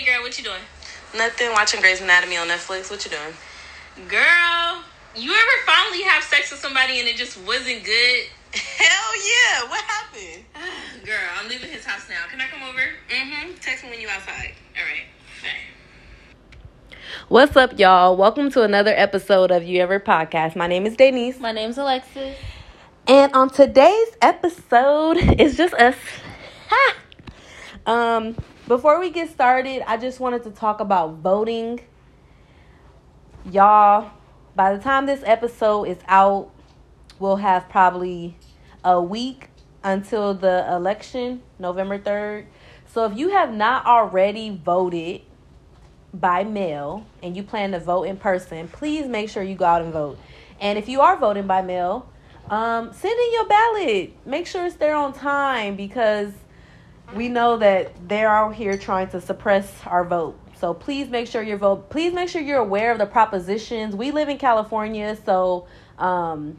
Hey, girl, what you doing? Nothing. Watching Grey's Anatomy on Netflix. What you doing? Girl, you ever finally have sex with somebody and it just wasn't good? Hell yeah! What happened? Girl, I'm leaving his house now. Can I come over? Mm-hmm. Text me when you outside. All right. Bye. What's up, y'all? Welcome to another episode of You Ever Podcast. My name is Danise. My name's Alexis. And on today's episode, it's just us. Ha! Um, before we get started, I just wanted to talk about voting. Y'all, by the time this episode is out, we'll have probably a week until the election, November 3rd. So if you have not already voted by mail and you plan to vote in person, please make sure you go out and vote. And if you are voting by mail, um, send in your ballot. Make sure it's there on time because we know that they're out here trying to suppress our vote. So please make sure your vote. Please make sure you're aware of the propositions. We live in California, so um,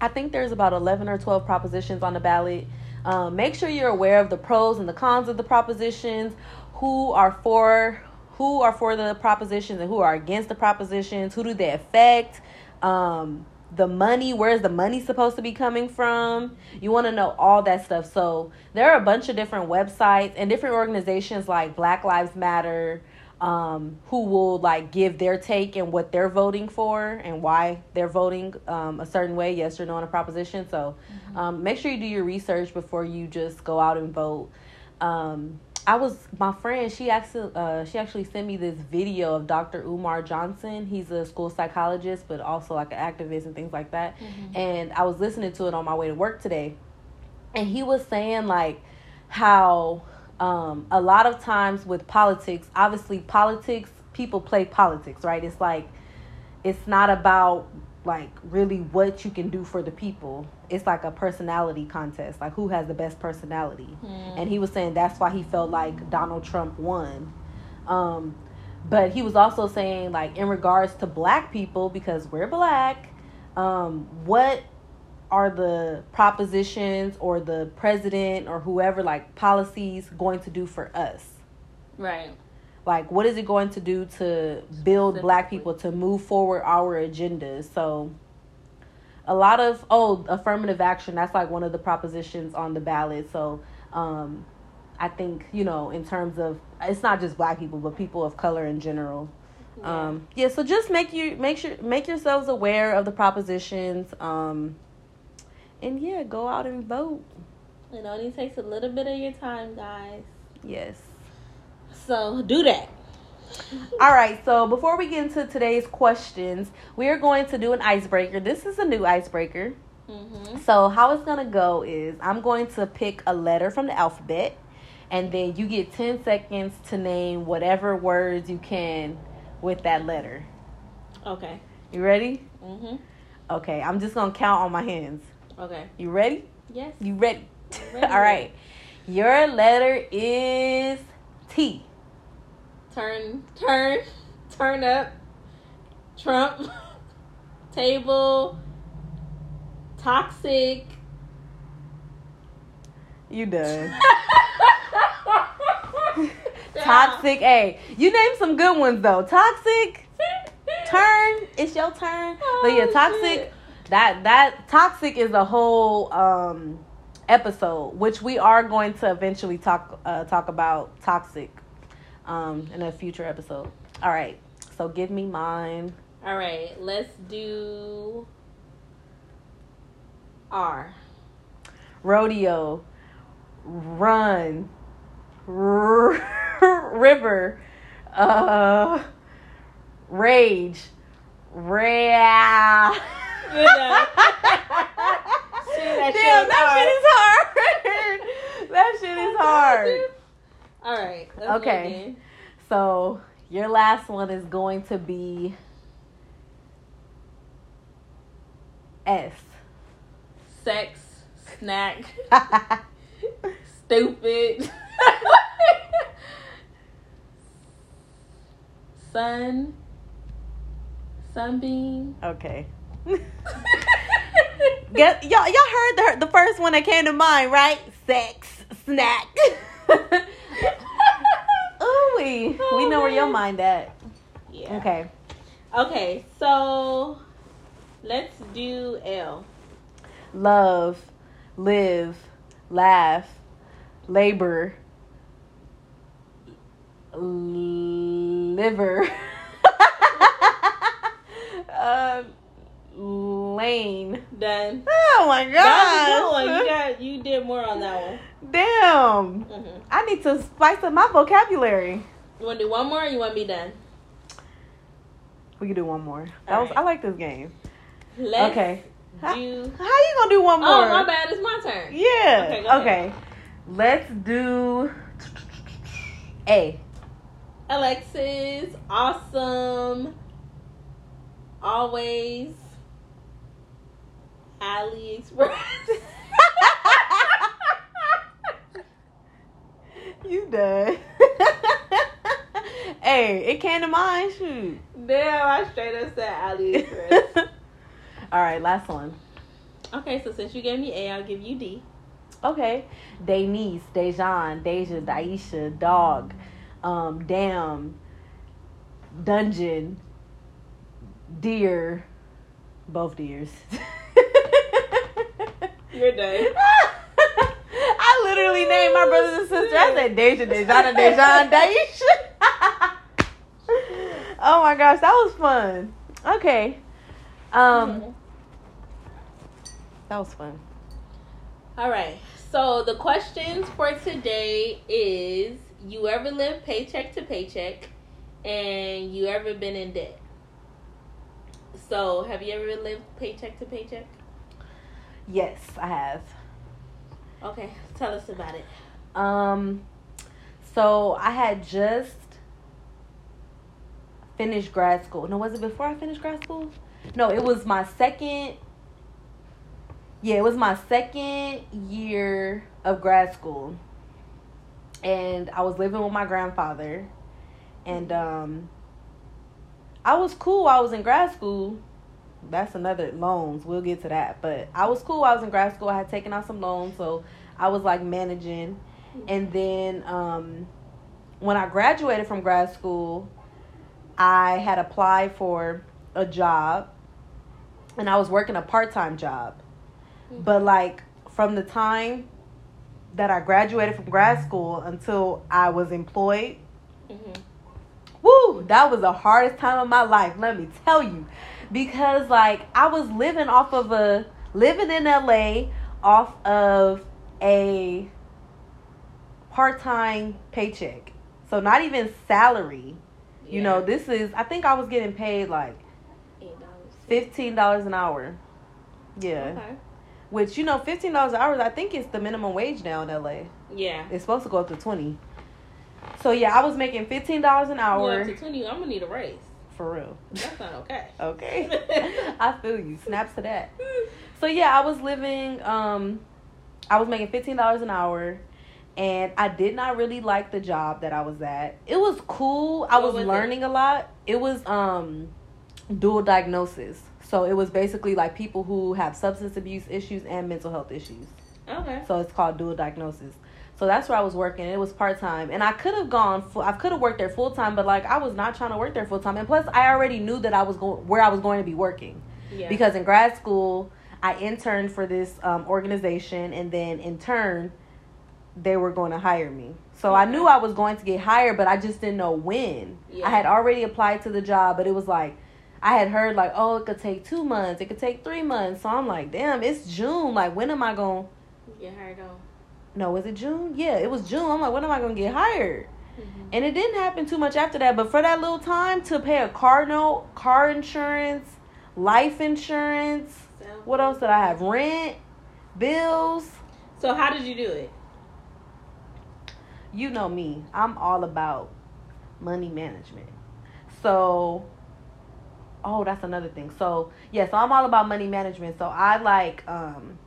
I think there's about 11 or 12 propositions on the ballot. Um, make sure you're aware of the pros and the cons of the propositions. Who are for who are for the propositions and who are against the propositions? Who do they affect? Um, the money where's the money supposed to be coming from? You want to know all that stuff. So there are a bunch of different websites and different organizations like black lives matter um, who will like give their take and what they're voting for and why they're voting um, a certain way yes or no on a proposition. So um, make sure you do your research before you just go out and vote. Um, I was my friend. She actually uh, she actually sent me this video of Dr. Umar Johnson. He's a school psychologist, but also like an activist and things like that. Mm-hmm. And I was listening to it on my way to work today, and he was saying like how um, a lot of times with politics, obviously politics, people play politics, right? It's like it's not about like really what you can do for the people. It's like a personality contest, like who has the best personality. Mm. And he was saying that's why he felt like Donald Trump won. Um, but he was also saying like in regards to black people because we're black, um, what are the propositions or the president or whoever like policies going to do for us? Right like what is it going to do to build black people to move forward our agendas so a lot of oh affirmative action that's like one of the propositions on the ballot. So um i think you know in terms of it's not just black people but people of color in general. Yeah. um yeah so just make you make sure make yourselves aware of the propositions um and yeah go out and vote. It only takes a little bit of your time guys. Yes so do that. All right, so before we get into today's questions, we are going to do an icebreaker. This is a new icebreaker. Mm-hmm. So, how it's going to go is I'm going to pick a letter from the alphabet, and then you get 10 seconds to name whatever words you can with that letter. Okay. You ready? Mm-hmm. Okay, I'm just going to count on my hands. Okay. You ready? Yes. You ready? ready. All right. Your letter is T turn, turn, turn up, Trump, table, toxic. You done. toxic. Hey, you named some good ones though. Toxic. turn. It's your turn. Oh, but yeah, oh, toxic. Shit. That that toxic is a whole um episode, which we are going to eventually talk uh, talk about toxic um, in a future episode. All right, so give me mine. All right, let's do R. Rodeo, run, r- river, uh, rage, rea. Damn, that shit is oh, hard. that shit is hard. All right. Okay. So your last one is going to be S. Sex, snack, stupid, sun, sunbeam. Okay. Get, y'all, y'all heard the, the first one that came to mind, right? Sex, snack. Exactly. Oh, we know where your man. mind at. Yeah. Okay. Okay, so let's do L. Love, live, laugh, labor, liver, uh, lane. Done. Oh my That was a good one. You got you did more on that one. Damn. hmm I need to spice up my vocabulary. You want to do one more? or You want to be done? We can do one more. That was Alright. I like this game. Let's Okay. How, do. how you gonna do one more? Oh, my bad. It's my turn. Yeah. Okay, Okay. Let's do A. Alexis, awesome, always, AliExpress. you done. hey, it came to mind. Shoot. Damn, I straight up said AliExpress. All right, last one. okay, so since you gave me A, I'll give you D. Okay. Danise, Dejan, Deja, Daisha, Dog, um, Damn, Dungeon, Deer, both deers. You're done. I literally named my brothers and sisters. I said Deja, Dejana, Dejan, Daisha. oh my gosh, that was fun. Okay. Um, that was fun. All right. So the questions for today is: You ever lived paycheck to paycheck, and you ever been in debt? So, have you ever lived paycheck to paycheck? Yes, I have. Okay, tell us about it. Um, so I had just finished grad school. No, was it before I finished grad school? No, it was my second. Yeah, it was my second year of grad school, and I was living with my grandfather, and um, I was cool. I was in grad school. That's another loans. We'll get to that, but I was cool. I was in grad school. I had taken out some loans, so I was like managing. And then um, when I graduated from grad school, I had applied for a job and I was working a part time job. But like from the time that I graduated from grad school until I was employed, Mhm. Woo, that was the hardest time of my life, let me tell you. Because like I was living off of a living in LA off of a part-time paycheck. So not even salary. You know, this is I think I was getting paid like fifteen dollars an hour. Yeah. Okay. Which you know, fifteen dollars an hour I think it's the minimum wage now in LA. Yeah. It's supposed to go up to twenty. So yeah, I was making fifteen dollars an Well, hour. up to twenty, I'm gonna need a raise. For real. That's not okay. Okay. I feel you. Snaps to that. So yeah, I was living um I was making fifteen dollars an hour and I did not really like the job that I was at. It was cool. I was, was it? learning a lot. It was um dual diagnosis. So it was basically like people who have substance abuse issues and mental health issues. Okay. So it's called dual diagnosis. So that's where I was working. It was part time, and I could have gone. Full, I could have worked there full time, but like I was not trying to work there full time. And plus, I already knew that I was going where I was going to be working Yeah. because in grad school I interned for this um, organization, and then in turn they were going to hire me. So I knew I was going to get hired, but I just didn't know when. Yeah. I had already applied to the job, but it was like I had heard like, oh, it could take two months, it could take three months. So I'm like, damn, it's June. Like, when am I going? to Get hired on. No, was it June? Yeah, it was June. I'm like, when am I gonna get hired? Mhm. And it didn't happen too much after that. But for that little time to pay a car note, car insurance, life insurance, what else did I have? Rent, bills. So how did you do it? You know me. I'm all about money management. So oh, that's another thing. So yeah, so I'm all about money management. So I like um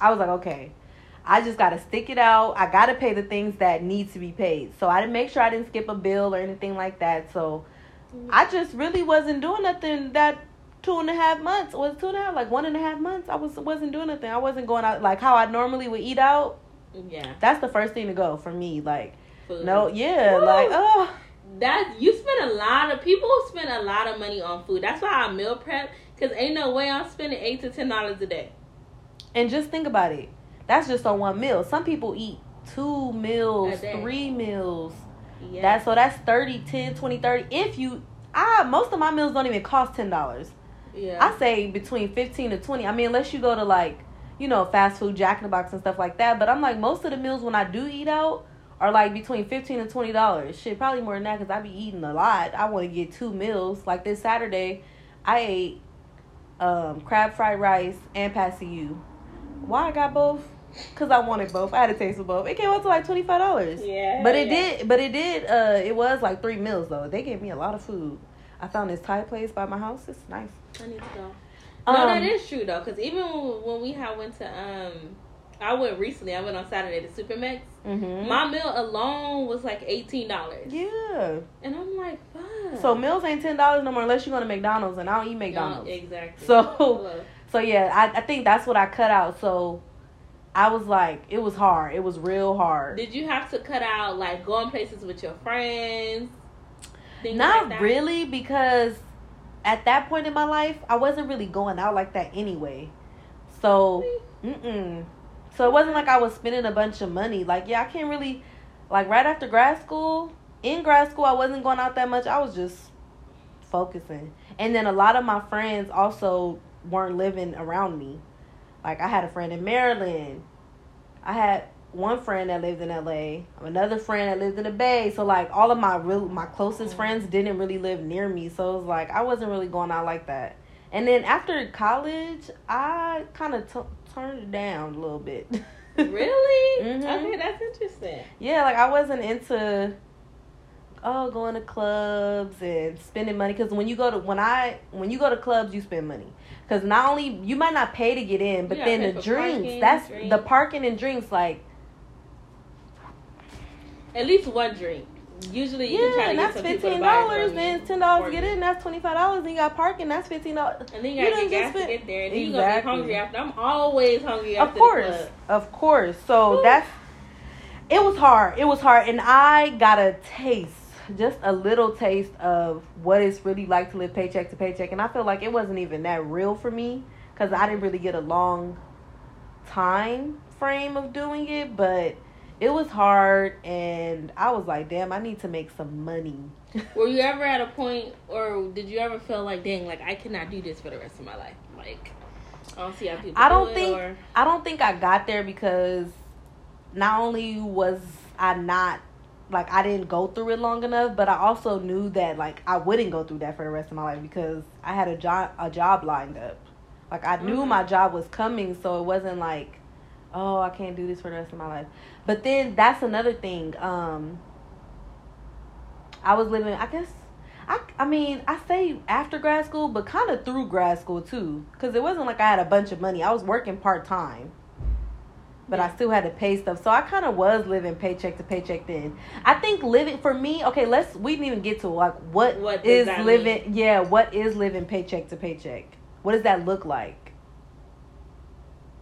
I was like, okay, I just gotta stick it out. I gotta pay the things that need to be paid. So I didn't make sure I didn't skip a bill or anything like that. So I just really wasn't doing nothing that two and a half months. Was two and a half? Like one and a half months. I was wasn't doing nothing. I wasn't going out like how I normally would eat out. Yeah. That's the first thing to go for me. Like food. No, yeah, Woo. like oh, that you spend a lot of people spend a lot of money on food. That's why I meal prep because ain't no way I'm spending eight to ten dollars a day. and just think about it. That's just on one meal. Some people eat two meals, three meals. Yeah, That's so that's 30, 10, 20, 30. If you I most of my meals don't even cost ten dollars. yeah. I say between fifteen to twenty. I mean, unless you go to like, you know, fast food, Jack in the Box and stuff like that. But I'm like, most of the meals when I do eat out are like between fifteen and twenty dollars. Shit, probably more than that because I be eating a lot. I want to get two meals. Like this Saturday, I ate um, crab fried rice and pasty Why I got both? Cause I wanted both. I had a taste of both. It came out to like twenty five dollars. yeah, But it did. But it did. Uh, it was like three meals though. They gave me a lot of food. I found this Thai place by my house. It's nice. I need to go. No, that Um, is true though, because even when, we had went to um, I went recently. I went on Saturday to Supermax. mhm. My meal alone was like eighteen dollars. Yeah. and I'm like, fuck. So meals ain't ten dollars no more unless you go to McDonald's, and I don't eat McDonald's. Yeah, exactly. So- Hello. So yeah, I, I think that's what I cut out. So I was like, it was hard. It was real hard. Did you have to cut out like going places with your friends? Not like really, because at that point in my life, I wasn't really going out like that anyway. So, mm-mm. So it wasn't like I was spending a bunch of money. Like, yeah, I can't really, like, right after grad school, in grad school, I wasn't going out that much. I was just focusing. And then a lot of my friends also weren't living around me. Like, I had a friend in Maryland. I had one friend that lived in LA, another friend that lived in the Bay. So like all of my real my closest Mhm. friends didn't really live near me. So it was like I wasn't really going out like that. And then after college, I kind of t- turned it down a little bit. Really? Mhm. Okay, that's interesting. yeah, like I wasn't into oh going to clubs and spending money because when you go to when I when you go to clubs you spend money because not only you might not pay to get in but You then the drinks parking, that's the parking and drinks like At least one drink. Usually, you yeah can try to and get that's fifteen dollars. then you ten dollars to get in that's twenty five dollars and you got parking that's fifteen dollars And then you You gotta get just gas to get there. And then you gonna be hungry after. I'm always hungry after of course the club. of course so Whew. that's it was hard it was hard and i got a taste just a little taste of what it's really like to live paycheck to paycheck and i feel like it wasn't even that real for me because i didn't really get a long time frame of doing it but it was hard and i was like damn i need to make some money Were you ever at a point, or did you ever feel like, dang, like I cannot do this for the rest of my life? Like, I don't see how people. I do don't it, think- Or, I don't think I got there because not only was I not like I didn't go through it long enough, but I also knew that like I wouldn't go through that for the rest of my life because I had a job a job lined up. Like I knew Mhm. my job was coming, so it wasn't like, oh, I can't do this for the rest of my life. But then that's another thing. Um I was living, I guess I, I mean, I say after grad school, but kind of through grad school too, because it wasn't like I had a bunch of money. I was working part time, but I still had to pay stuff. So I kind of was living paycheck to paycheck then. I think living for me, okay, let's we didn't even get to like what What is living. Yeah, what is living paycheck to paycheck? What does that look like?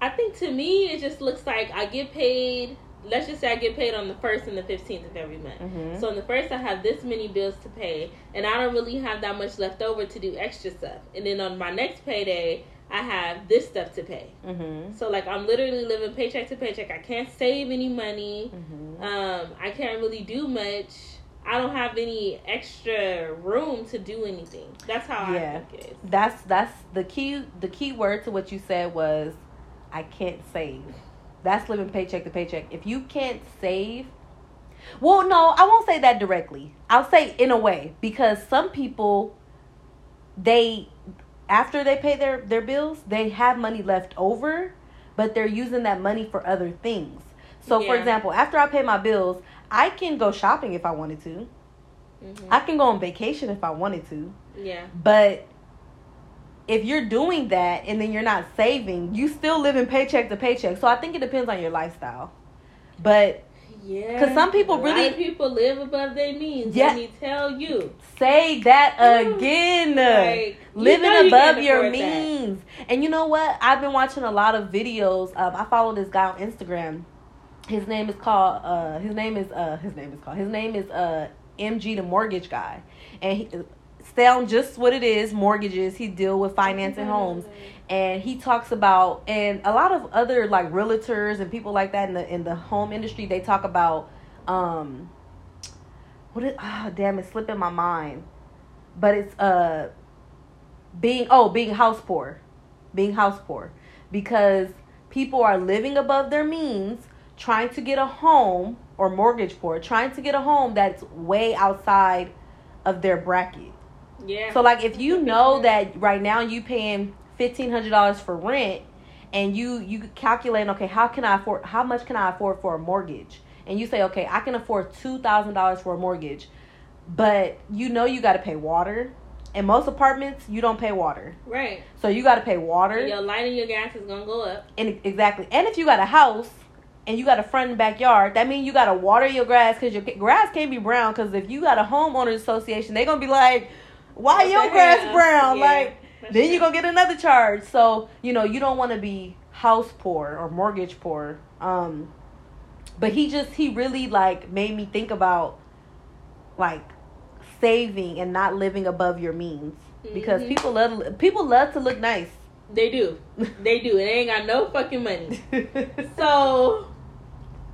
I think to me, it just looks like I get paid. Let's just say I get paid on the first and the fifteenth of every month. Mhm. So on the first, I have this many bills to pay, and I don't really have that much left over to do extra stuff. And then on my next payday, I have this stuff to pay. Mhm. So like I'm literally living paycheck to paycheck. I can't save any money. Mhm. Um, I can't really do much. I don't have any extra room to do anything. That's how Yeah. I think it is. That's that's the key. The key word to what you said was, I can't save. That's living paycheck to paycheck. If you can't save, well, no, I won't say that directly. I'll say in a way because some people, they, after they pay their their bills, they have money left over, but they're using that money for other things. So, for example, after I pay my bills, I can go shopping if I wanted to. hmm I can go on vacation if I wanted to. yeah. But if you're doing that and then you're not saving, you still living paycheck to paycheck. So I think it depends on your lifestyle. But yeah, because some people really- people live above their means. Yeah. Let me tell you. say that again. Like, you living know above can't your afford that. means. And you know what? I've been watching a lot of videos. Um, I follow this guy on Instagram, his name is called uh his name is uh his name is called his name is uh MG the mortgage guy and he sound just what it is mortgages. He deal with financing homes. And he talks about and a lot of other like realtors and people like that in the in the home industry they talk about um what it oh damn it's slipping my mind. But it's uh being oh being house poor. Being house poor. Because people are living above their means trying to get a home or mortgage poor trying to get a home that's way outside of their bracket Yeah. so like if you know that right now you paying fifteen hundred dollars for rent and you you calculate okay how can I afford how much can I afford for a mortgage and you say okay I can afford two thousand dollars for a mortgage but you know you got to pay water in most apartments you don't pay water right. so you got to pay water And your light and your gas is gonna go up. and exactly and if you got a house and you got a front and backyard that means you got to water your grass because your grass can't be brown because if you got a homeowners association they're gonna be like why your grass brown Yeah, like then you're gonna get another charge so you know you don't want to be house poor or mortgage poor um but he just he really like made me think about like saving and not living above your means because Mhm. people love people love to look nice They do. They do. And they ain't got no fucking money. So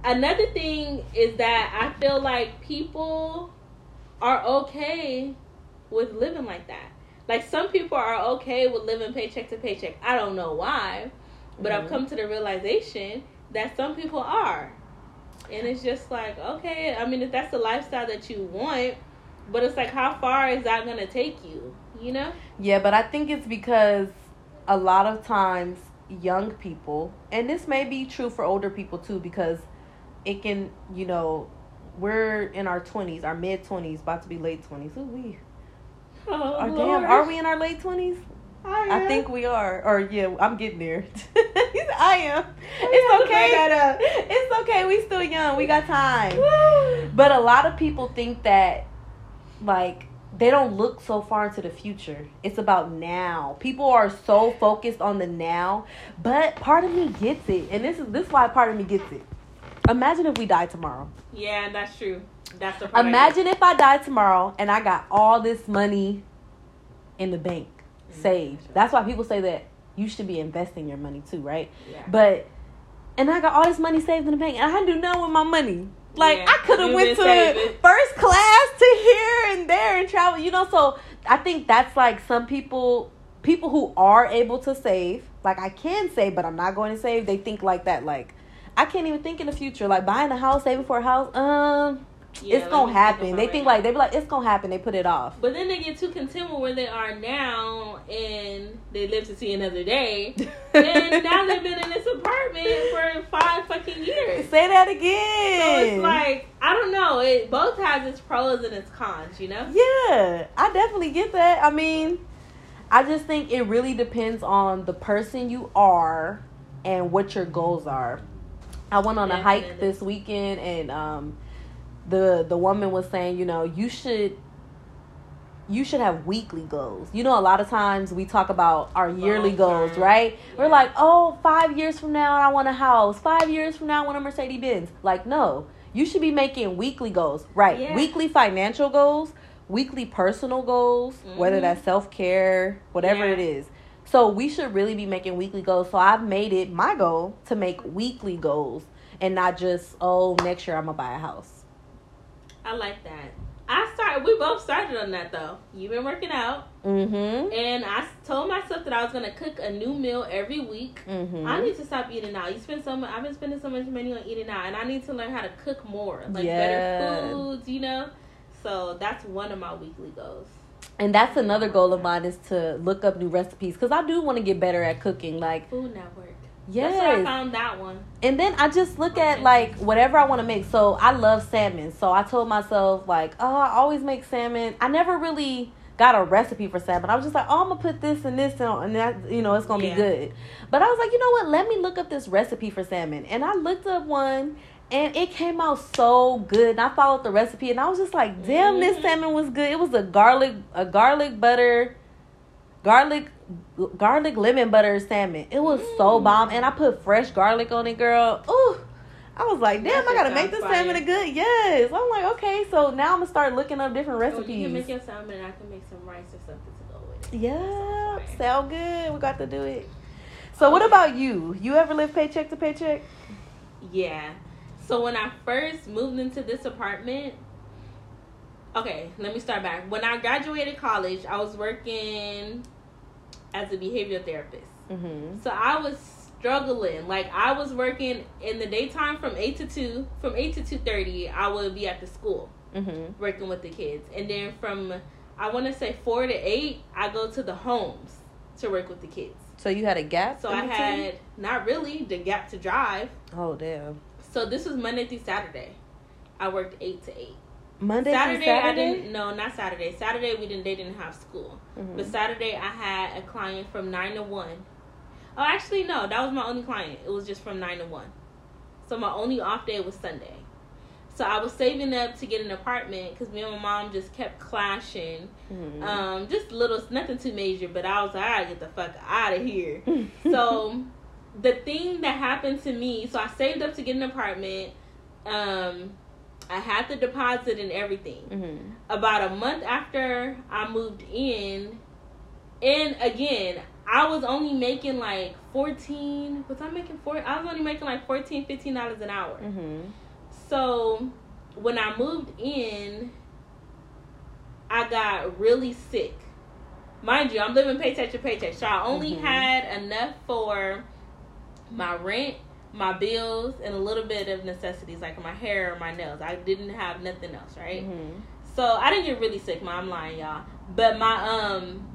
another thing is that I feel like people are okay with living like that. Like some people are okay with living paycheck to paycheck. I don't know why, but I've Mhm. come to the realization that some people are. And it's just like, okay, I mean if that's the lifestyle that you want, but it's like how far is that going to take you, you know? Yeah, but I think it's because a lot of times young people, and this may be true for older people too, because it can, you know, we're in our 20s, our mid 20s, about to be late 20s. Ooh, we. Oh, Are, damn, are we in our late 20s? I am. think we are. Or, yeah, I'm getting there. I am. It's okay. It's okay. We still young. We got time. But a lot of people think that, like, they don't look so far into the future. It's about now. People are so focused on the now, but part of me gets it, and this is this is why part of me gets it. Imagine if we die tomorrow. Yeah, that's true. That's the part I Imagine if I die tomorrow and I got all this money in the bank saved. That's why people say that you should be investing your money too, right? Yeah. But and I got all this money saved in the bank, and I do nothing with my money. Like Yeah, I could have went to saving. first class to here and there and travel, you know. So I think that's like some people, people who are able to save. Like I can save, but I'm not going to save. They think like that. Like I can't even think in the future. Like buying a house, saving for a house. Um, Yeah, it's gonna happen. They right think now. like they be like it's gonna happen. They put it off. But then they get too content with where they are now, and they live to see another day. and now they've been in this apartment for five fucking years. Say that again. So again. it's like I don't know. It both has its pros and its cons, you know. Yeah, I definitely get that. I mean, I just think it really depends on the person you are and what your goals are. I went on a hike this weekend and um the the woman was saying, you know, you should you should have weekly goals. You know, a lot of times we talk about our yearly goals, right? We're like, oh, five years from now, I want a house. Five years from now, I want a Mercedes Benz. Like, no, you should be making weekly goals, right? Yeah. Weekly financial goals, weekly personal goals, whether Mhm. that's self care, whatever Yeah. it is. So we should really be making weekly goals. So I've made it my goal to make weekly goals and not just oh next year I'm gonna buy a house. I like that. I started. We both started on that though. You've been working out, Mm-hmm. and I told myself that I was gonna cook a new meal every week. Mm-hmm. I need to stop eating out. You spend so much. I've been spending so much money on eating out, and I need to learn how to cook more, like Yeah. better foods. You know, so that's one of my weekly goals. And that's another goal of mine is to look up new recipes because I do want to get better at cooking. Like Food Network. That's where I yes, found that one. and then I just look at like whatever I want to make. So I love salmon. So I told myself like, oh, I always make salmon. I never really got a recipe for salmon. I was just like, oh, I'm gonna put this and this and, and that, you know, it's gonna Yeah. be good. But I was like, you know what? Let me look up this recipe for salmon. And I looked up one. And it came out so good. And I followed the recipe, and I was just like, "Damn, this Mhm. salmon was good." It was a garlic, a garlic butter, garlic, garlic lemon butter salmon. It was so Mm. bomb, and I put fresh garlic on it, girl. Ooh, I was like, damn, I gotta make this sounds salmon a good. Yes. I'm like, okay, so now I'm gonna start looking up different recipes. Oh, you can make your salmon, and I can make some rice or something to go with it. yeah, sound good. We got to do it. So, what about you? You ever live paycheck to paycheck? Yeah. So when I first moved into this apartment, okay, let me start back. When I graduated college, I was working as a behavioral therapist. Mm-hmm. So I was struggling. Like I was working in the daytime from eight to two. From eight to two thirty, I would be at the school Mm-hmm. working with the kids, and then from I want to say four to eight, I go to the homes to work with the kids. So you had a gap. So I between? had not really the gap to drive. Oh damn. So this was Monday through Saturday. I worked eight to eight. Monday Saturday, through I Saturday. didn't. No, not Saturday. Saturday we didn't. They didn't have school. Mhm. But Saturday I had a client from nine to one. Oh, actually no, that was my only client. It was just from nine to one. So my only off day was Sunday. So I was saving up to get an apartment because me and my mom just kept clashing. Mhm. Um, just little, nothing too major. But I was like, I get the fuck out of here. so the thing that happened to me, so I saved up to get an apartment. Um, I had the deposit and everything. Mhm. About a month after I moved in, and again, I was only making like 14, was I making four? I was only making like 14 dollars an hour. Mhm. So when I moved in, I got really sick. Mind you, I'm living paycheck to paycheck, so I only Mhm. had enough for my rent, my bills, and a little bit of necessities like my hair or my nails. I didn't have nothing else, right? Mhm. So I didn't get really sick. Ma, I'm lying, y'all. But my um,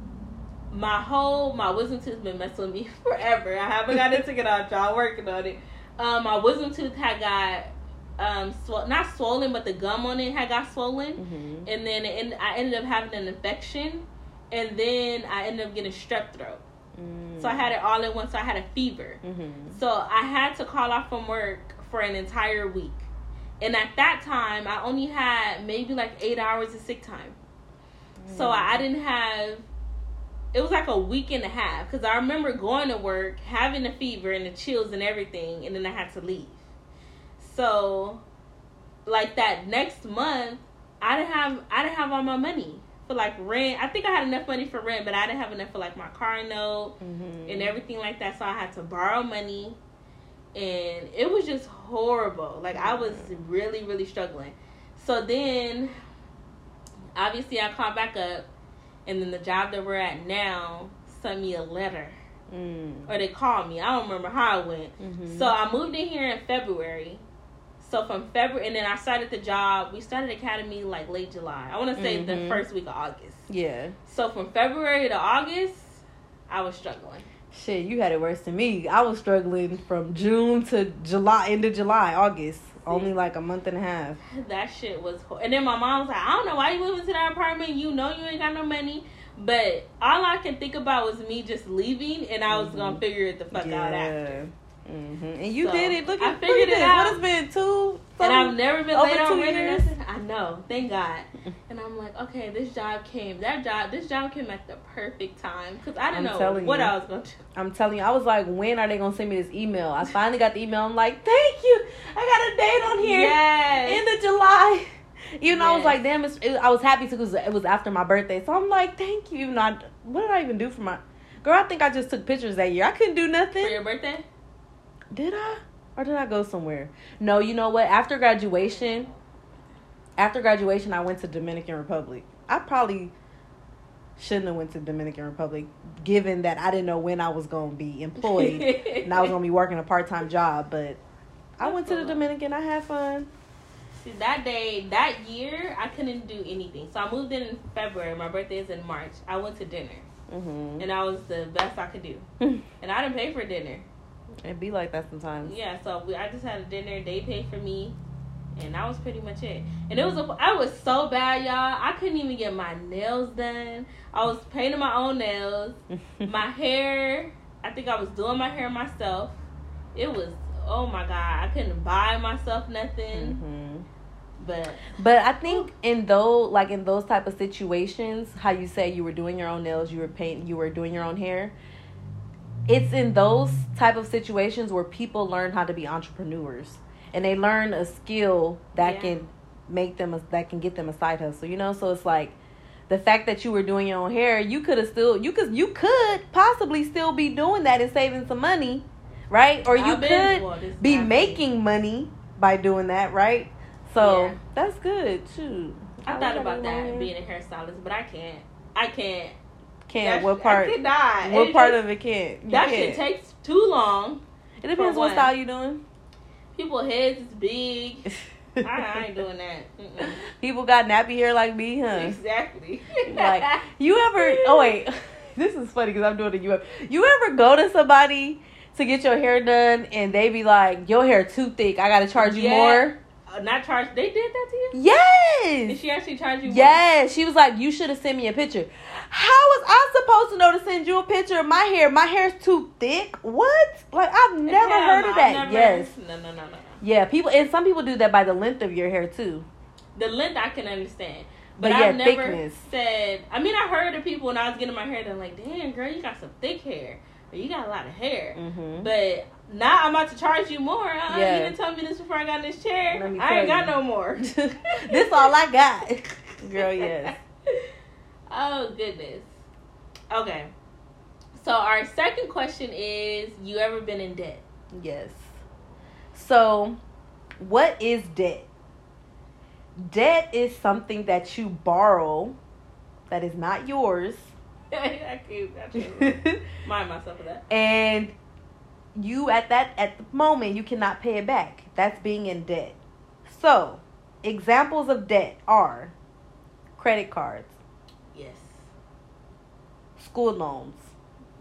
my whole my wisdom tooth been messing with me forever. I haven't got it taken out, y'all. Working on it. Um, my wisdom tooth had got um, sw- not swollen, but the gum on it had got swollen, Mhm. and then it, I ended up having an infection, and then I ended up getting strep throat. Mm. So I had it all in one. So I had a fever. Mhm. So I had to call off from work for an entire week. And at that time, I only had maybe like eight hours of sick time. So I I didn't have, it was like a week and a half. Because I remember going to work, having a fever and the chills and everything, and then I had to leave. So, like that next month, I didn't have I didn't have all my money for like rent. I think I had enough money for rent, but I didn't have enough for like my car note Mhm. and everything like that. So I had to borrow money, and it was just horrible. Like I was really, really struggling. So then, obviously, I called back up, and then the job that we're at now sent me a letter, Mm. or they called me. I don't remember how it went. Mhm. So I moved in here in February. So from February, and then I started the job. We started academy like late July. I want to say the Mhm. first week of August. yeah. So from February to August, I was struggling. Shit, you had it worse than me. I was struggling from June to July, end of July, August. Only like a month and a half. That shit was, hor- and then my mom was like, "I don't know why you moving to that apartment. You know you ain't got no money." But all I can think about was me just leaving, and I was Mhm. gonna figure it the fuck out after. Hmm And you So, did it. Look I at, look figured it this. out. What has been two? And I've never been over laid on rent? I know, thank God. And I'm like, okay, this job came. That job, this job came at the perfect time because I didn't I'm know what you. I was gonna do. I'm telling you, I was like, when are they gonna send me this email? I finally got the email. I'm like, thank you. I got a date on here. Yes. End of July. Even though I was like, damn, it's, it, I was happy because it was after my birthday. So I'm like, thank you. Even though I, what did I even do for my girl? I think I just took pictures that year. I couldn't do nothing For your birthday? Did I? Or did I go somewhere? No, you know what? After graduation, after graduation, I went to Dominican Republic. I probably shouldn't have went to Dominican Republic, given that I didn't know when I was going to be employed and I was going to be working a part time job. But I went to the. Dominican. I had fun. See, that day, that year, I couldn't do anything. So I moved in in February. My birthday is in March. I went to dinner, hmm and that was the best I could do. And I didn't pay for dinner. It'd be like that sometimes. Yeah, so we, I just had a dinner. They paid for me, and that was pretty much it. And it was a, I was so bad, y'all. I couldn't even get my nails done. I was painting my own nails. my hair, I think I was doing my hair myself. It was oh my god, I couldn't buy myself nothing. hmm But But I think in those like in those type of situations, how you say you were doing your own nails, you were painting, you were doing your own hair. It's in those type of situations where people learn how to be entrepreneurs. and they learn a skill that Yeah. can make them a, that can get them a side hustle. You know, so it's like the fact that you were doing your own hair, you could have still you could you could possibly still be doing that and saving some money, right? Or you I've could be making money by doing that, right? So Yeah. that's good too. I like thought about that being a hairstylist, but I can't. I can't. Can't. That- What part? I cannot. What It part of it can't? You that can't. shit takes too long. It depends what style you doing. People heads is big. I, I ain't doing that. Mm-mm. People got nappy hair like me, huh? Exactly. Like you ever? Oh wait, this is funny because I'm doing it. You ever? You ever go to somebody to get your hair done and they be like, "Your hair too thick. I gotta charge you Yeah. more." Uh, not charge. They did that to you. Yes. Did she actually charge you? more? Yes, she was like, "You should have sent me a picture." How was I supposed to know to send you a picture of my hair? My hair's too thick. What? Like I've never Hell heard no, of that. never- Yes. No, no, no, no. Yeah, people and some people do that by the length of your hair too. The length I can understand. But, But yeah, I've never thickness. said. I mean, I heard of people when I was getting my hair done, like, "Damn, girl, you got some thick hair, or you got a lot of hair." Mm-hmm. But now I'm about to charge you more. Uh, Yeah. You didn't tell me this before I got in this chair. I ain't tell got no more. this all I got, girl. Yes. Oh goodness. Okay. So our second question is: You ever been in debt? Yes. So, what is debt? Debt is something that you borrow that is not yours. I can't, I can't mind myself of that. and you at that at the moment you cannot pay it back. That's being in debt. So, examples of debt are credit cards. School loans,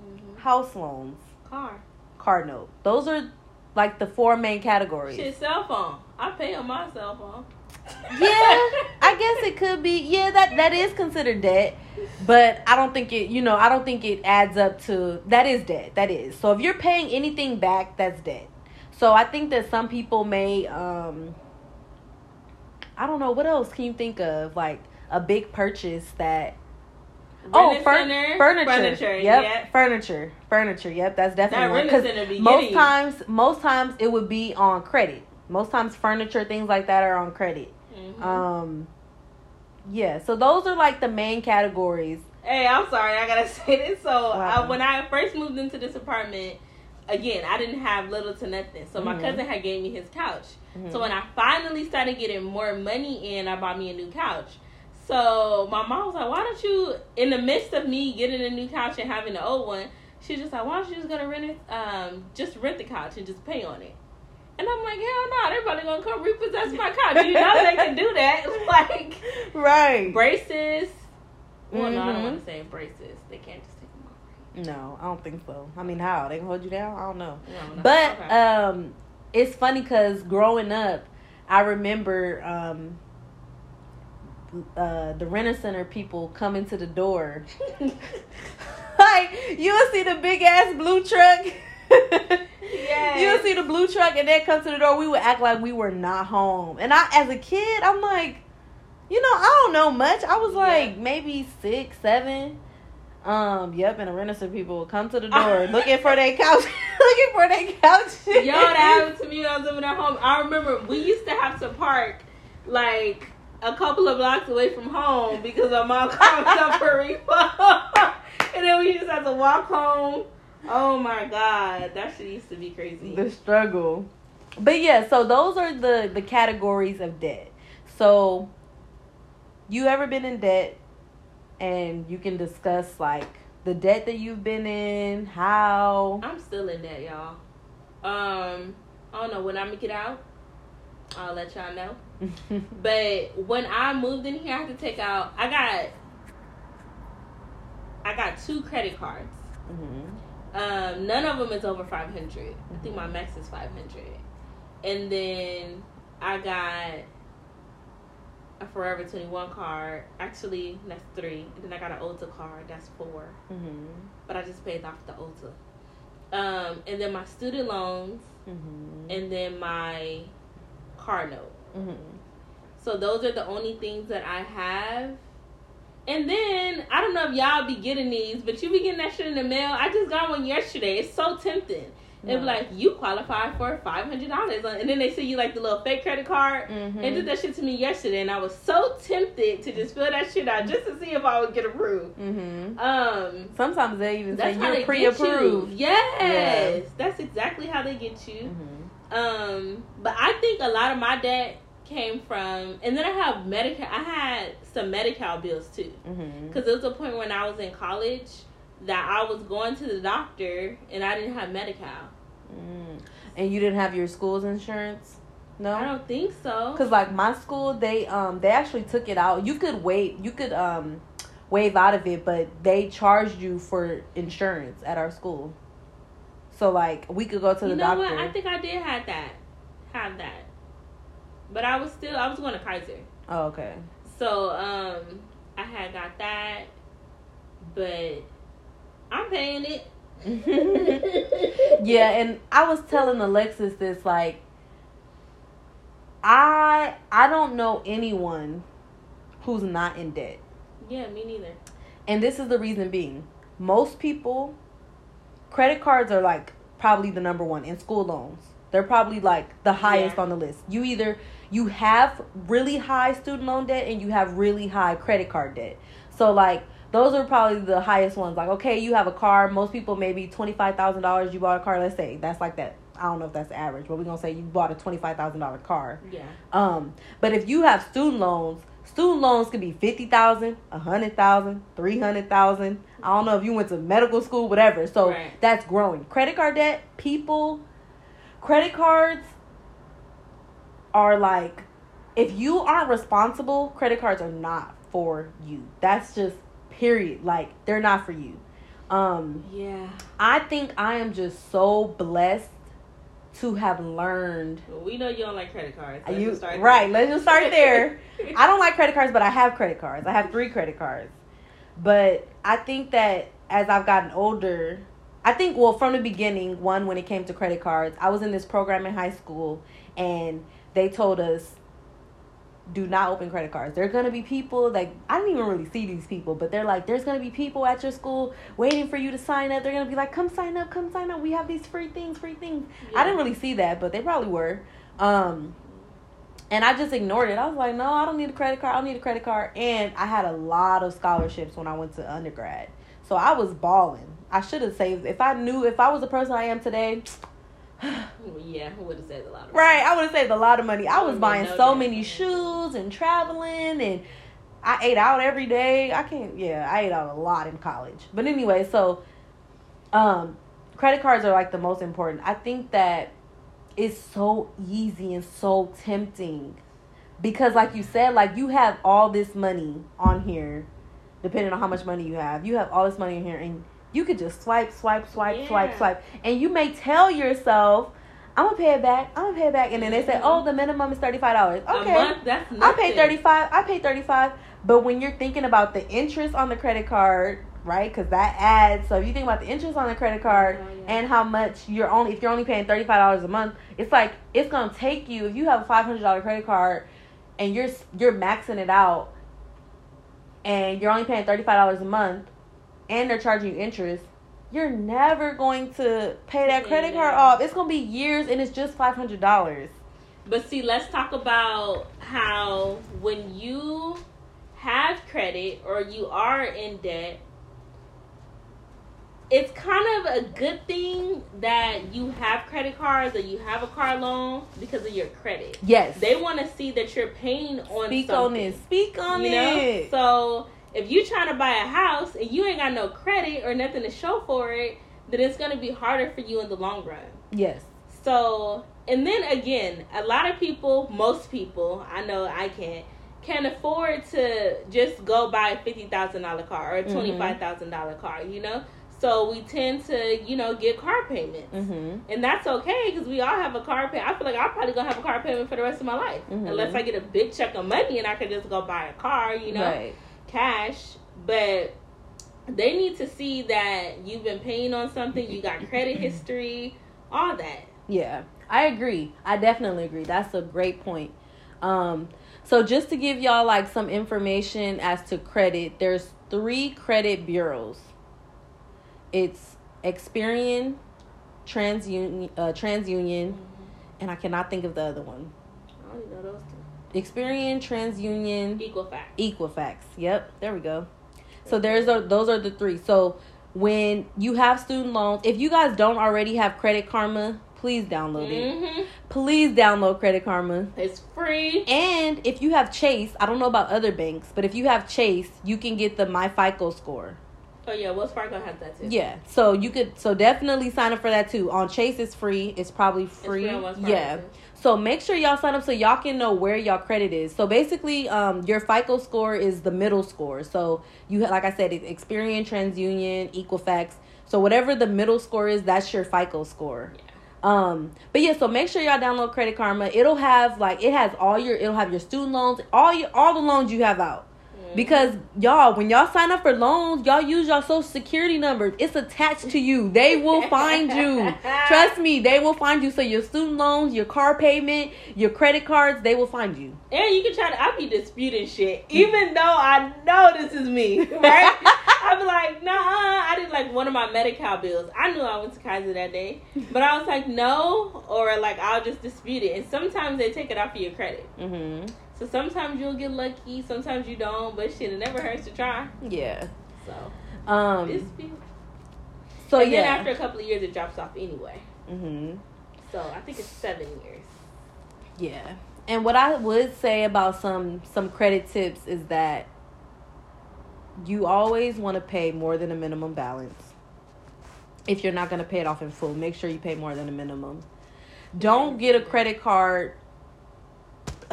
hmm house loans, Car. car note. Those are like the four main categories. Shit, cell phone. I pay on my cell phone. yeah, I guess it could be. Yeah, that that is considered debt, but I don't think it. You know, I don't think it adds up to that is debt. That is. So if you're paying anything back, that's debt. So I think that some people may. um I don't know what else can you think of like a big purchase that. Oh, fur- center, furniture. Furniture. Yep, Yeah. furniture. Furniture. Yep, that's definitely one. rent a 'Cause center be most times, most times it would be on credit. Most times, furniture things like that are on credit. Mhm. Um, yeah. So those are like the main categories. Hey, I'm sorry. I gotta say this. So uh, happened? when I first moved into this apartment, again, I didn't have little to nothing. So my Mhm. cousin had gave me his couch. Mhm. So when I finally started getting more money in, I bought me a new couch. So my mom was like, "Why don't you?" In the midst of me getting a new couch and having the old one, she just like, "Why don't you just gonna rent it? Um, just rent the couch and just pay on it." And I'm like, "Hell no! They're probably gonna come repossess my couch. You know they can do that. Like right. braces. Well, no, I don't want to say braces. They can't just take them off. No, I don't think so. I mean, how they can hold you down? I don't know. No, no. But Okay. um, it's funny because growing up, I remember um, uh, the Rent-A-Center people coming to the door. like you will see the big ass blue truck. Yes. You'll see the blue truck and then come to the door. We would act like we were not home. And I, as a kid, I'm like, you know, I don't know much. I was like Yeah. maybe six, seven. Um, yep, and the center people would come to the door looking for their couch, looking for their couch. Yo, that happened to me when I was living at home. I remember we used to have to park like a couple of blocks away from home because our mom called up for refund. and then we just had to walk home. Oh my god, that shit used to be crazy. the struggle. But yeah, so those are the the categories of debt. So you ever been in debt and you can discuss like the debt that you've been in, how I'm still in debt, y'all. Um, I don't know when I'm gonna get out. I'll let y'all know. But when I moved in here, I had to take out. I got. I got two credit cards. Mhm. Um, none of them is over five hundred. I think my max is five hundred. And then I got a Forever Twenty One card. Actually, that's three. And then I got an Ulta card. That's four. Mhm. But I just paid off the Ulta. Um, and then my student loans, Mhm. and then my car note. Mhm. So those are the only things that I have. And then I don't know if y'all be getting these, but you be getting that shit in the mail. I just got one yesterday. It's so tempting. It'd be like you qualify for five hundred dollars, and then they send you like the little fake credit card. Mhm. They did that shit to me yesterday, and I was so tempted to just fill that shit out just to see if I would get approved. Mhm. Um, Sometimes they even say you're pre-approved. you. Yes, that's exactly how they get you. Mhm. Um, but I think a lot of my debt came from, and then I have medical. I had some medical bills too, because there was a point when I was in college that I was going to the doctor and I didn't have medical. Mm. And you didn't have your school's insurance? No. I don't think so. Cause like my school, they um they actually took it out. You could wait, you could um waive out of it, but they charged you for insurance at our school. So like we could go to the you know doctor. what? I think I did have that, have that, but I was still I was going to Kaiser, oh, okay. so um I had got that, but I'm paying it. yeah, and I was telling Alexis this like I I don't know anyone who's not in debt. Yeah, me neither. And this is the reason being. Most people credit cards are like probably the number one in school loans. They're probably like the highest Yeah. on the list. You either you have really high student loan debt and you have really high credit card debt. So like those are probably the highest ones. Like okay, you have a car. Most people maybe twenty five thousand dollars. You bought a car. Let's say that's like that. I don't know if that's average, but we're gonna say you bought a twenty five thousand dollar car. Yeah. Um, but if you have student loans, student loans could be fifty thousand, a hundred thousand, three hundred thousand. I don't know if you went to medical school, whatever. So Right. that's growing. Credit card debt, people, credit cards are like, if you aren't responsible, credit cards are not for you. That's just period. Like they're not for you. Um, Yeah. I think I am just so blessed to have learned We know you don't like credit cards. Let's you just start right? Let's just start there. I don't like credit cards, but I have credit cards. I have three credit cards. But I think that as I've gotten older, I think well from the beginning, one when it came to credit cards, I was in this program in high school, and they told us, do not open credit cards. There are gonna be people like I didn't even really see these people, but they're like, there's gonna be people at your school waiting for you to sign up. They're gonna be like, come sign up, come sign up. We have these free things, free things. Yeah. I didn't really see that, but they probably were. Um, and I just ignored it. I was like, no, I don't need a credit card. I don't need a credit card. And I had a lot of scholarships when I went to undergrad. So I was balling. I should have saved. If I knew, if I was the person I am today, Yeah, who would have saved a lot of money. right, I would have saved a lot of money. I was buying so doubt. many shoes and traveling and I ate out every day. I can't, yeah, I ate out a lot in college. But anyway, so um, credit cards are like the most important. I think that it's so easy and so tempting because, like you said, like you have all this money on here, depending on how much money you have. You have all this money in here, and you could just swipe, swipe, swipe, swipe, Yeah. swipe, and you may tell yourself. I'm gonna pay it back. I'm gonna pay it back, and then they say, Mhm. "Oh, the minimum is thirty five dollars." Okay, month, that's I pay 35 I pay 35 but when you're thinking about the interest on the credit card right because that adds so if you think about the interest on the credit card Oh, yeah. and how much you're only if you're only paying $35 a month it's like it's gonna take you if you have a $500 credit card and you're you're maxing it out and you're only paying $35 a month and they're charging you interest you're never going to pay that credit card Yeah. off it's gonna be years and it's just $500 But see, let's talk about how when you have credit or you are in debt, it's kind of a good thing that you have credit cards or you have a car loan because of your credit. yes They want to see that you're paying on speak something. on this speak on you know? it So if you're trying to buy a house and you ain't got no credit or nothing to show for it, then it's gonna be harder for you in the long run. yes So, and then again, a lot of people, most people, I know I can't, can afford to just go buy a fifty thousand dollar car or a Mhm. twenty five thousand dollar car. You know, so we tend to, you know, get car payments. Mm-hmm. And that's okay because we all have a car payment. I feel like I'm probably gonna have a car payment for the rest of my life, Mhm. unless I get a big chunk of money and I can just go buy a car, you know, Right. cash. But they need to see that you've been paying on something, you got credit history, all that. Yeah, I agree. I definitely agree. That's a great point. Um, so just to give y'all like some information as to credit, there's three credit bureaus. It's Experian, TransUnion, uh, TransUnion, Mhm. and I cannot think of the other one. I only know those two. Experian, TransUnion, Equifax. Equifax. Yep, there we go. So there's a, those are the three. So when you have student loans, if you guys don't already have Credit Karma, please download it. hmm Please download Credit Karma. It's free. And if you have Chase, I don't know about other banks, but if you have Chase, you can get the My FICO score. Oh yeah, Wells Fargo has that too. Yeah, so you could so definitely sign up for that too. On Chase, it's free. It's probably It's free. free on Wells yeah. too. So make sure y'all sign up so y'all can know where y'all credit is. So basically, um, your FICO score is the middle score. So you like I said, it's Experian, TransUnion, Equifax. So whatever the middle score is, that's your FICO score. Yeah. Um, but yeah, so make sure y'all download Credit Karma. It'll have like it has all your it'll have your student loans, all your all the loans you have out. Because y'all, when y'all sign up for loans, y'all use your social security numbers. It's attached to you. They will find you. Trust me, they will find you. So your student loans, your car payment, your credit cards, they will find you. And you can try to. I be disputing shit, even though I know this is me, right? I be like, nah, I did like one of my Medi-Cal bills. I knew I went to Kaiser that day, but I was like, no, or like I'll just dispute it. And sometimes they take it off of your credit. Mm-hmm. So sometimes you'll get lucky, sometimes you don't. But shit, it never hurts to try. Yeah. So Um. So and yeah. then after a couple of years, it drops off anyway. mm-hmm. So I think it's seven years. Yeah. And what I would say about some some credit tips is that you always want to pay more than a minimum balance. If you're not going to pay it off in full, make sure you pay more than a minimum. Don't get a credit card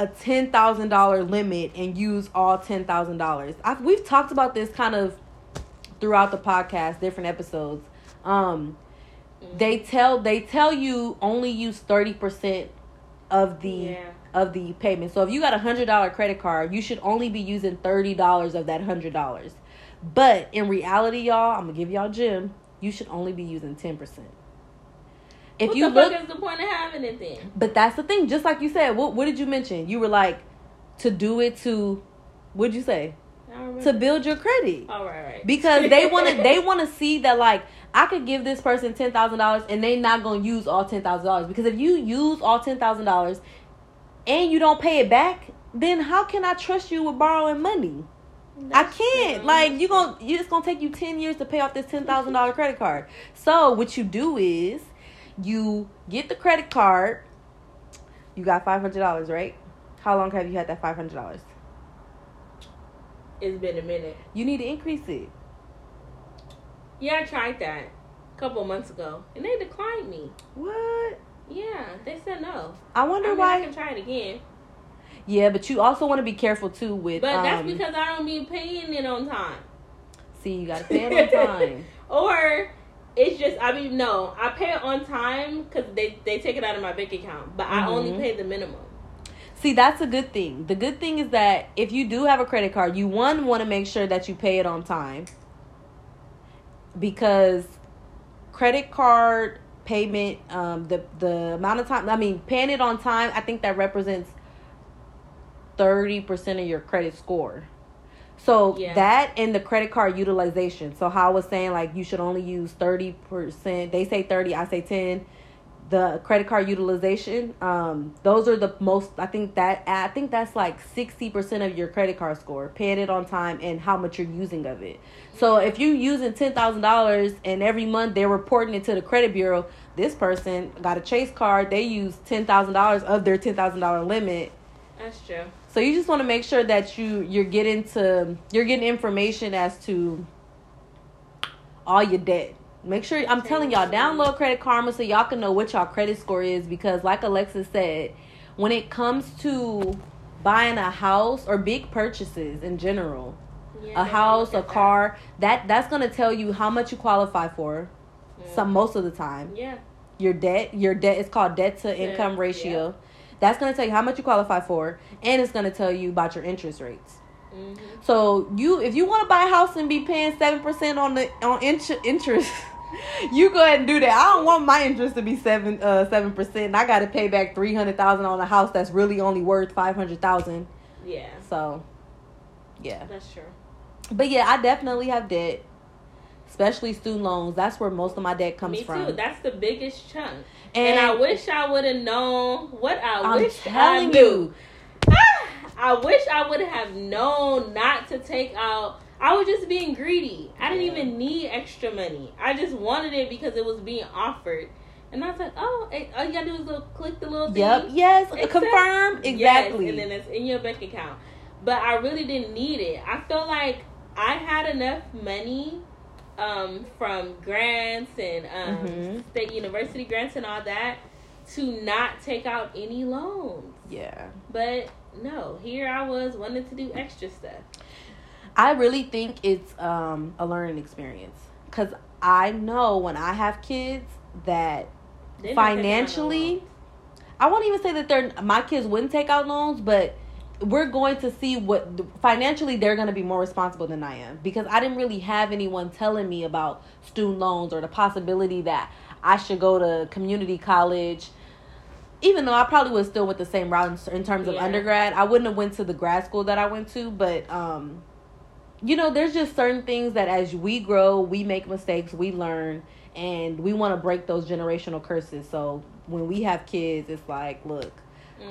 a $10,000 limit and use all $10,000. We've talked about this kind of throughout the podcast, different episodes. Um Mhm. they tell they tell you only use 30% of the yeah. of the payment. So if you got a hundred dollar credit card, you should only be using thirty dollars of that hundred dollars. But in reality, y'all, I'm gonna give y'all gem. You should only be using ten percent. If what you look, is the point of having it then? but that's the thing. Just like you said, what what did you mention? You were like to do it to, what'd you say? I don't remember. To build your credit oh right, right. because they want to they want to see that like I could give this person ten thousand dollars and they not gonna use all ten thousand dollars because if you use all ten thousand dollars and you don't pay it back, then how can I trust you with borrowing money? I can't. true. Like you going to you it's gonna take you ten years to pay off this ten thousand dollar credit card. So what you do is you get the credit card. You got five hundred dollars, right? How long have you had that five hundred dollars? It's been a minute. You need to increase it. Yeah, I tried that a couple months ago, and they declined me. What? Yeah, they said no. I I wonder mean, why. I can try it again, Yeah, but you also want to be careful too with. but that's um, because I don't be paying it on time. see, you gotta pay it on time. or it's just I mean no, I pay it on time because they they take it out of my bank account, but I only Mhm. pay the minimum. See, that's a good thing. The good thing is that if you do have a credit card, you one want to make sure that you pay it on time. Because credit card payment, um, the the amount of time, I mean, paying it on time, I think that represents thirty percent of your credit score. So Yeah. that and the credit card utilization. So how I was saying, like you should only use thirty percent. They say thirty, I say ten the credit card utilization um those are the most i think that i think that's like 60% of your credit card score paying it on time and how much you're using of it so if you're using $10000 and every month they're reporting it to the credit bureau this person got a chase card they use $10000 of their $10000 limit That's true. So you just want to make sure that you you're getting to you're getting information as to all your debt. Make sure I'm telling y'all download Credit Karma so y'all can know what y'all credit score is because like Alexis said, when it comes to buying a house or big purchases in general, Yeah, a house, a car, that that's going to tell you how much you qualify for Mm. some most of the time. Yeah. Your debt, your debt is called debt to income Yeah. ratio. That's going to tell you how much you qualify for and it's going to tell you about your interest rates. hmm So you, if you want to buy a house and be paying seven percent on the on int- interest, you go ahead and do that. I don't want my interest to be seven uh seven percent. I got to pay back three hundred thousand on a house that's really only worth five hundred thousand. Yeah, So, yeah. that's true. But yeah, I definitely have debt. especially student loans. That's where most of my debt comes Me from. too. That's the biggest chunk. And, I wish I would have known what I I'm wish I knew. you, ah, I wish I would have known not to take out. I was just being greedy. I didn't even need extra money. I just wanted it because it was being offered. And I was like, oh, all you gotta do is little, click the little thing. Yep. Yes. Confirm. Yes, Exactly. and then it's in your bank account. But I really didn't need it. I felt like I had enough money um, from grants and um, Mhm. state university grants and all that to not take out any loans. yeah. But no, here I was wanting to do extra stuff. I really think it's um, a learning experience because I know when I have kids that They're not taking out no financially. I won't even say that they're my kids wouldn't take out loans, but we're going to see what financially they're going to be more responsible than I am because I didn't really have anyone telling me about student loans or the possibility that I should go to community college. Even though I probably would still with the same route in, in terms of Yeah. undergrad, I wouldn't have went to the grad school that I went to. But um, you know, there's just certain things that as we grow, we make mistakes, we learn, and we want to break those generational curses. So when we have kids, it's like, look,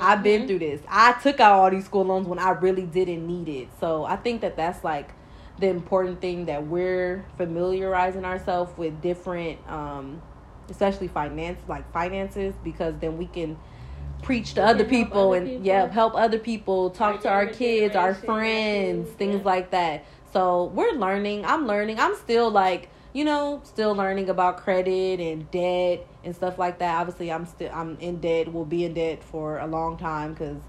I've been Mhm. through this. I took out all these school loans when I really didn't need it. So I think that that's like the important thing that we're familiarizing ourselves with different, um, especially finance, like finances, because then we can preach to We other people other and people. yeah, help other people, talk Our to our kids, our friends, things yeah. like that. So we're learning. I'm learning. I'm still like you know still learning about credit and debt and stuff like that. Obviously, I'm still I'm in debt. Will be in debt for a long time because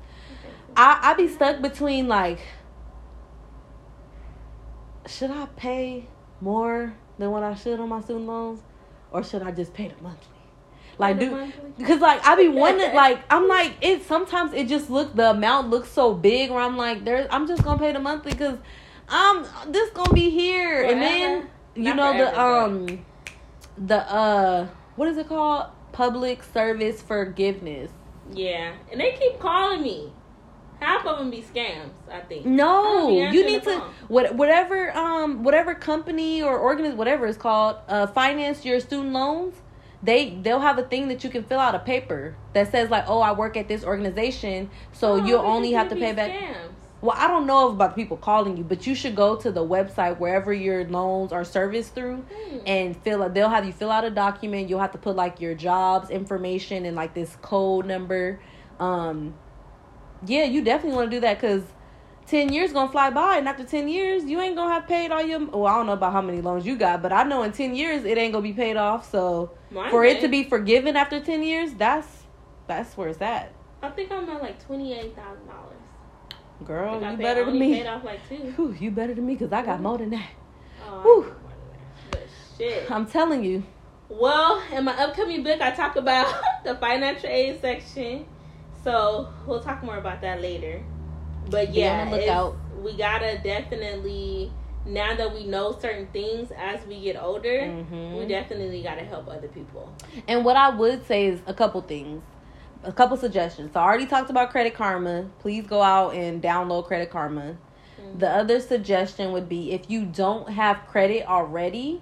I I be stuck between like should I pay more than what I should on my student loans or should I just pay the monthly? Like do because like I be wondering like I'm like it sometimes it just look the amount looks so big where I'm like there I'm just gonna pay the monthly because I'm this gonna be here and then you Not know the forever, um the uh what is it called public service forgiveness Yeah, and they keep calling me. Half of them be scams. I think. No, don't you need to what whatever um whatever company or organization whatever it's called uh finance your student loans. They they'll have a thing that you can fill out a paper that says like oh I work at this organization so Oh, you'll only have to pay back. Scams. Well, I don't know about people calling you, but you should go to the website wherever your loans are serviced through Hmm. and fill out. they'll have you fill out a document you'll have to put like your jobs information and like this code number um yeah you definitely want to do that because 10 years gonna fly by and after 10 years you ain't gonna have paid all your well i don't know about how many loans you got but i know in 10 years it ain't gonna be paid off so Mine for it to be forgiven after 10 years that's that's where it's at I think I'm at like twenty eight thousand dollars. Girl you better than me like two. Whew, you better than me because i got more than that Oh, than that. But shit. i'm telling you Well, in my upcoming book, I talk about the financial aid section. So we'll talk more about that later. But yeah, the lookout. it's- we gotta definitely now that we know certain things as we get older, Mhm. we definitely gotta help other people. And what I would say is a couple things, a couple suggestions. So I already talked about Credit Karma. Please go out and download Credit Karma. Mm-hmm. The other suggestion would be if you don't have credit already,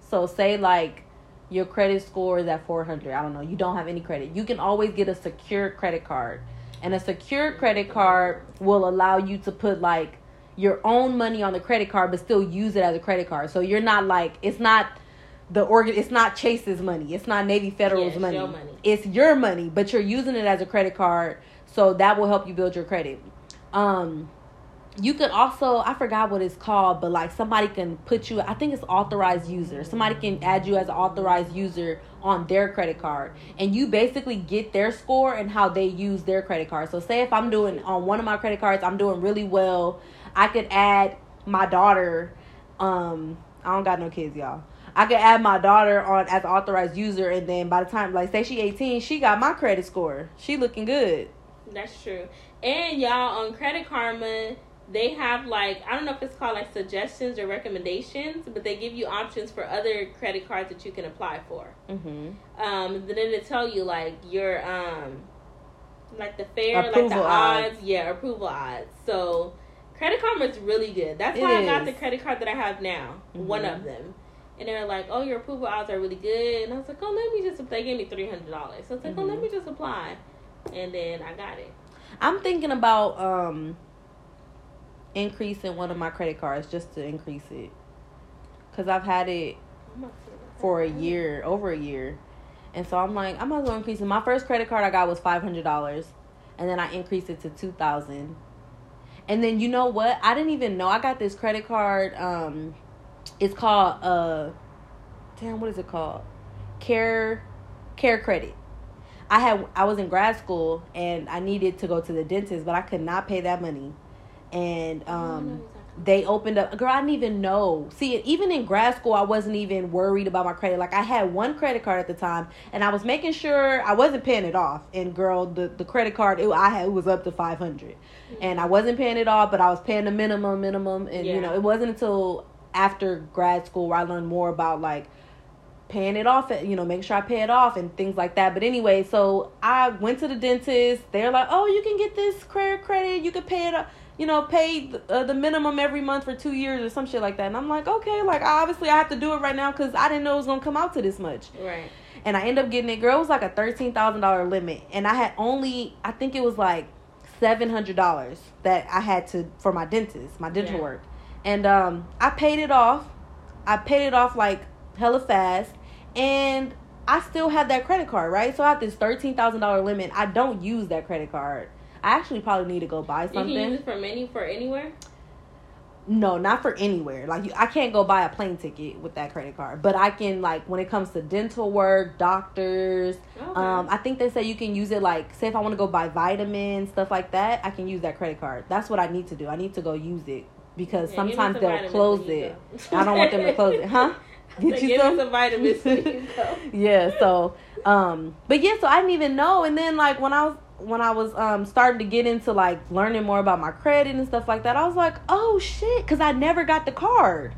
so say like your credit score is at 400, I don't know, you don't have any credit. You can always get a secure credit card. And a secure credit card will allow you to put like your own money on the credit card but still use it as a credit card. So you're not like it's not the organ it's not Chase's money. It's not Navy Federal's Yeah, money. money. It's your money, but you're using it as a credit card, so that will help you build your credit. Um you could also I forgot what it's called, but like somebody can put you I think it's authorized user. Somebody can add you as an authorized user on their credit card. And you basically get their score and how they use their credit card. So say if I'm doing on one of my credit cards, I'm doing really well, I could add my daughter um I don't got no kids, y'all. I could add my daughter on as an authorized user and then by the time like say she 18, she got my credit score. She looking good. That's true. And y'all on Credit Karma, they have like I don't know if it's called like suggestions or recommendations, but they give you options for other credit cards that you can apply for. Mhm. Um, then they tell you like your um, like the fair, like the odds, odds. yeah, approval odds. So Credit Karma is really good. That's It why I got is. the credit card that I have now. One Mhm. of them. And they're like, "Oh, your approval odds are really good," and I was like, "Oh, let me just." They gave me three hundred dollars, so I was like, "Oh, let Mhm. me just apply," and then I got it. I'm thinking about um increasing one of my credit cards just to increase it. Cause I've had it I'm about to- for a year, over a year. And so I'm like, I might as well increase it. My first credit card I got was five hundred dollars. And then I increased it to two thousand. And then you know what? I didn't even know I got this credit card. Um it's called uh damn, what is it called? Care Care Credit. I had I was in grad school and I needed to go to the dentist, but I could not pay that money. And I don't know um they opened up girl i didn't even know. See even in grad school i wasn't even worried about my credit. Like i had one credit card at the time and i was making sure i wasn't paying it off. And girl the, the credit card it, i had it was up to 500 and i wasn't paying it off but i was paying the minimum minimum. And you know it wasn't until after grad school where i learned more about like paying it off you know make sure i pay it off and things like that but anyway so i went to the dentist they're like oh you can get this credit credit you can pay it up you know, pay the, uh, the minimum every month for two years or some shit like that. And I'm like, okay, like obviously I have to do it right now because I didn't know it was gonna come out to this much. right. And I end up getting it. Girl, it was like a thirteen thousand dollar limit, and I had only, I think it was like seven hundred dollars that I had to for my dentist, my dental Yeah. work, and um, I paid it off. I paid it off like hella fast, and I still have that credit card, right? So I have this thirteen thousand dollar limit. I don't use that credit card. I actually probably need to go buy something. You can use it for many for anywhere. No, not for anywhere. Like you, I can't go buy a plane ticket with that credit card, but I can like when it comes to dental work, doctors. Okay. Um, I think they say you can use it like say if I want to go buy vitamins, stuff like that. I can use that credit card. That's what I need to do. I need to go use it because Yeah, sometimes some they'll close it. I don't want them to close it, huh? Get Get you some? some vitamins you yeah so um but yeah so i didn't even know and then like when i was when i was um starting to get into like learning more about my credit and stuff like that i was like oh shit because i never got the card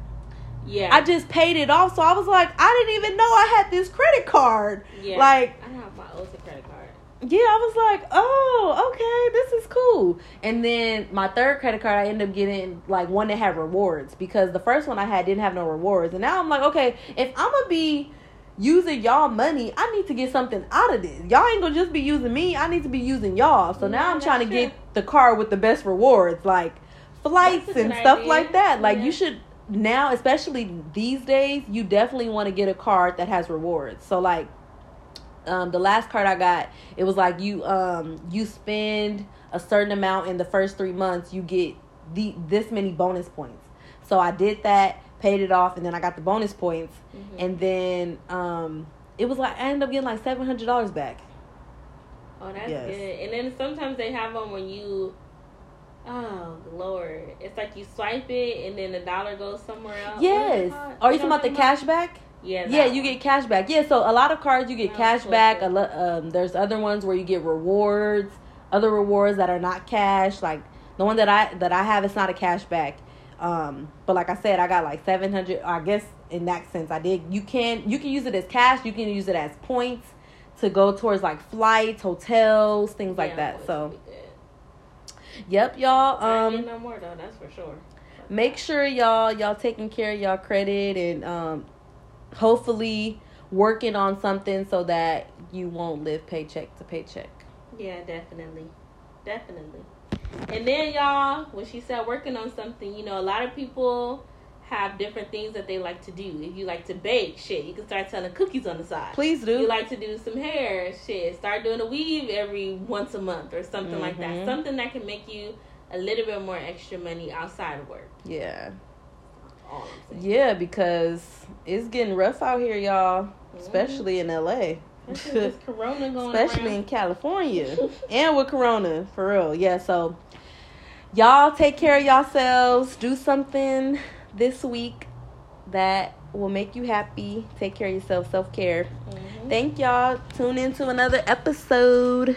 Yeah. i just paid it off so i was like i didn't even know i had this credit card yeah. like I have my Ulta credit card. Yeah i was like oh okay this is cool. And then my third credit card i ended up getting like one that had rewards because the first one i had didn't have no rewards. And now i'm like okay if i'm gonna be using y'all money i need to get something out of this. Y'all ain't gonna just be using me i need to be using y'all. So now Yeah, i'm trying to that's get the card with the best rewards like flights and stuff idea. like that. Like Yeah. you should now especially these days you definitely want to get a card that has rewards. So like um, the last card I got, it was like you um you spend a certain amount in the first three months, you get the this many bonus points. So I did that, paid it off, and then I got the bonus points, Mhm. and then um it was like I ended up getting like seven hundred dollars back. Oh, that's Yes. good. And then sometimes they have them when you. Oh Lord! It's like you swipe it and then the dollar goes somewhere else. What is it Yes. Are you talking about the what I'm cash back? Yeah. Yeah, you one. get cash back. Yeah, so a lot of cards you get cash back. Lo- um, there's other ones where you get rewards, other rewards that are not cash. Like the one that I that I have, it's not a cash back. Um, but like I said, I got like seven hundred. I guess in that sense, I did. You can you can use it as cash. You can use it as points to go towards like flights, hotels, things like Yeah, that. So would be good. yep, y'all. Um, no more though. That's for sure. make sure y'all y'all taking care of y'all credit and um hopefully working on something so that you won't live paycheck to paycheck Yeah, definitely. Definitely. And then y'all, when she said working on something, you know, a lot of people have different things that they like to do. If you like to bake, shit, you can start selling cookies on the side. please do You like to do some hair, shit, start doing a weave every once a month or something like that. Mhm. Something that can make you a little bit more extra money outside of work. yeah All I'm saying. Yeah because it's getting rough out here y'all Mm-hmm. especially in la Especially corona going especially around. in california and with corona for real yeah so y'all take care of yourselves do something this week that will make you happy take care of yourself self-care Mhm. Thank y'all. Tune in to another episode.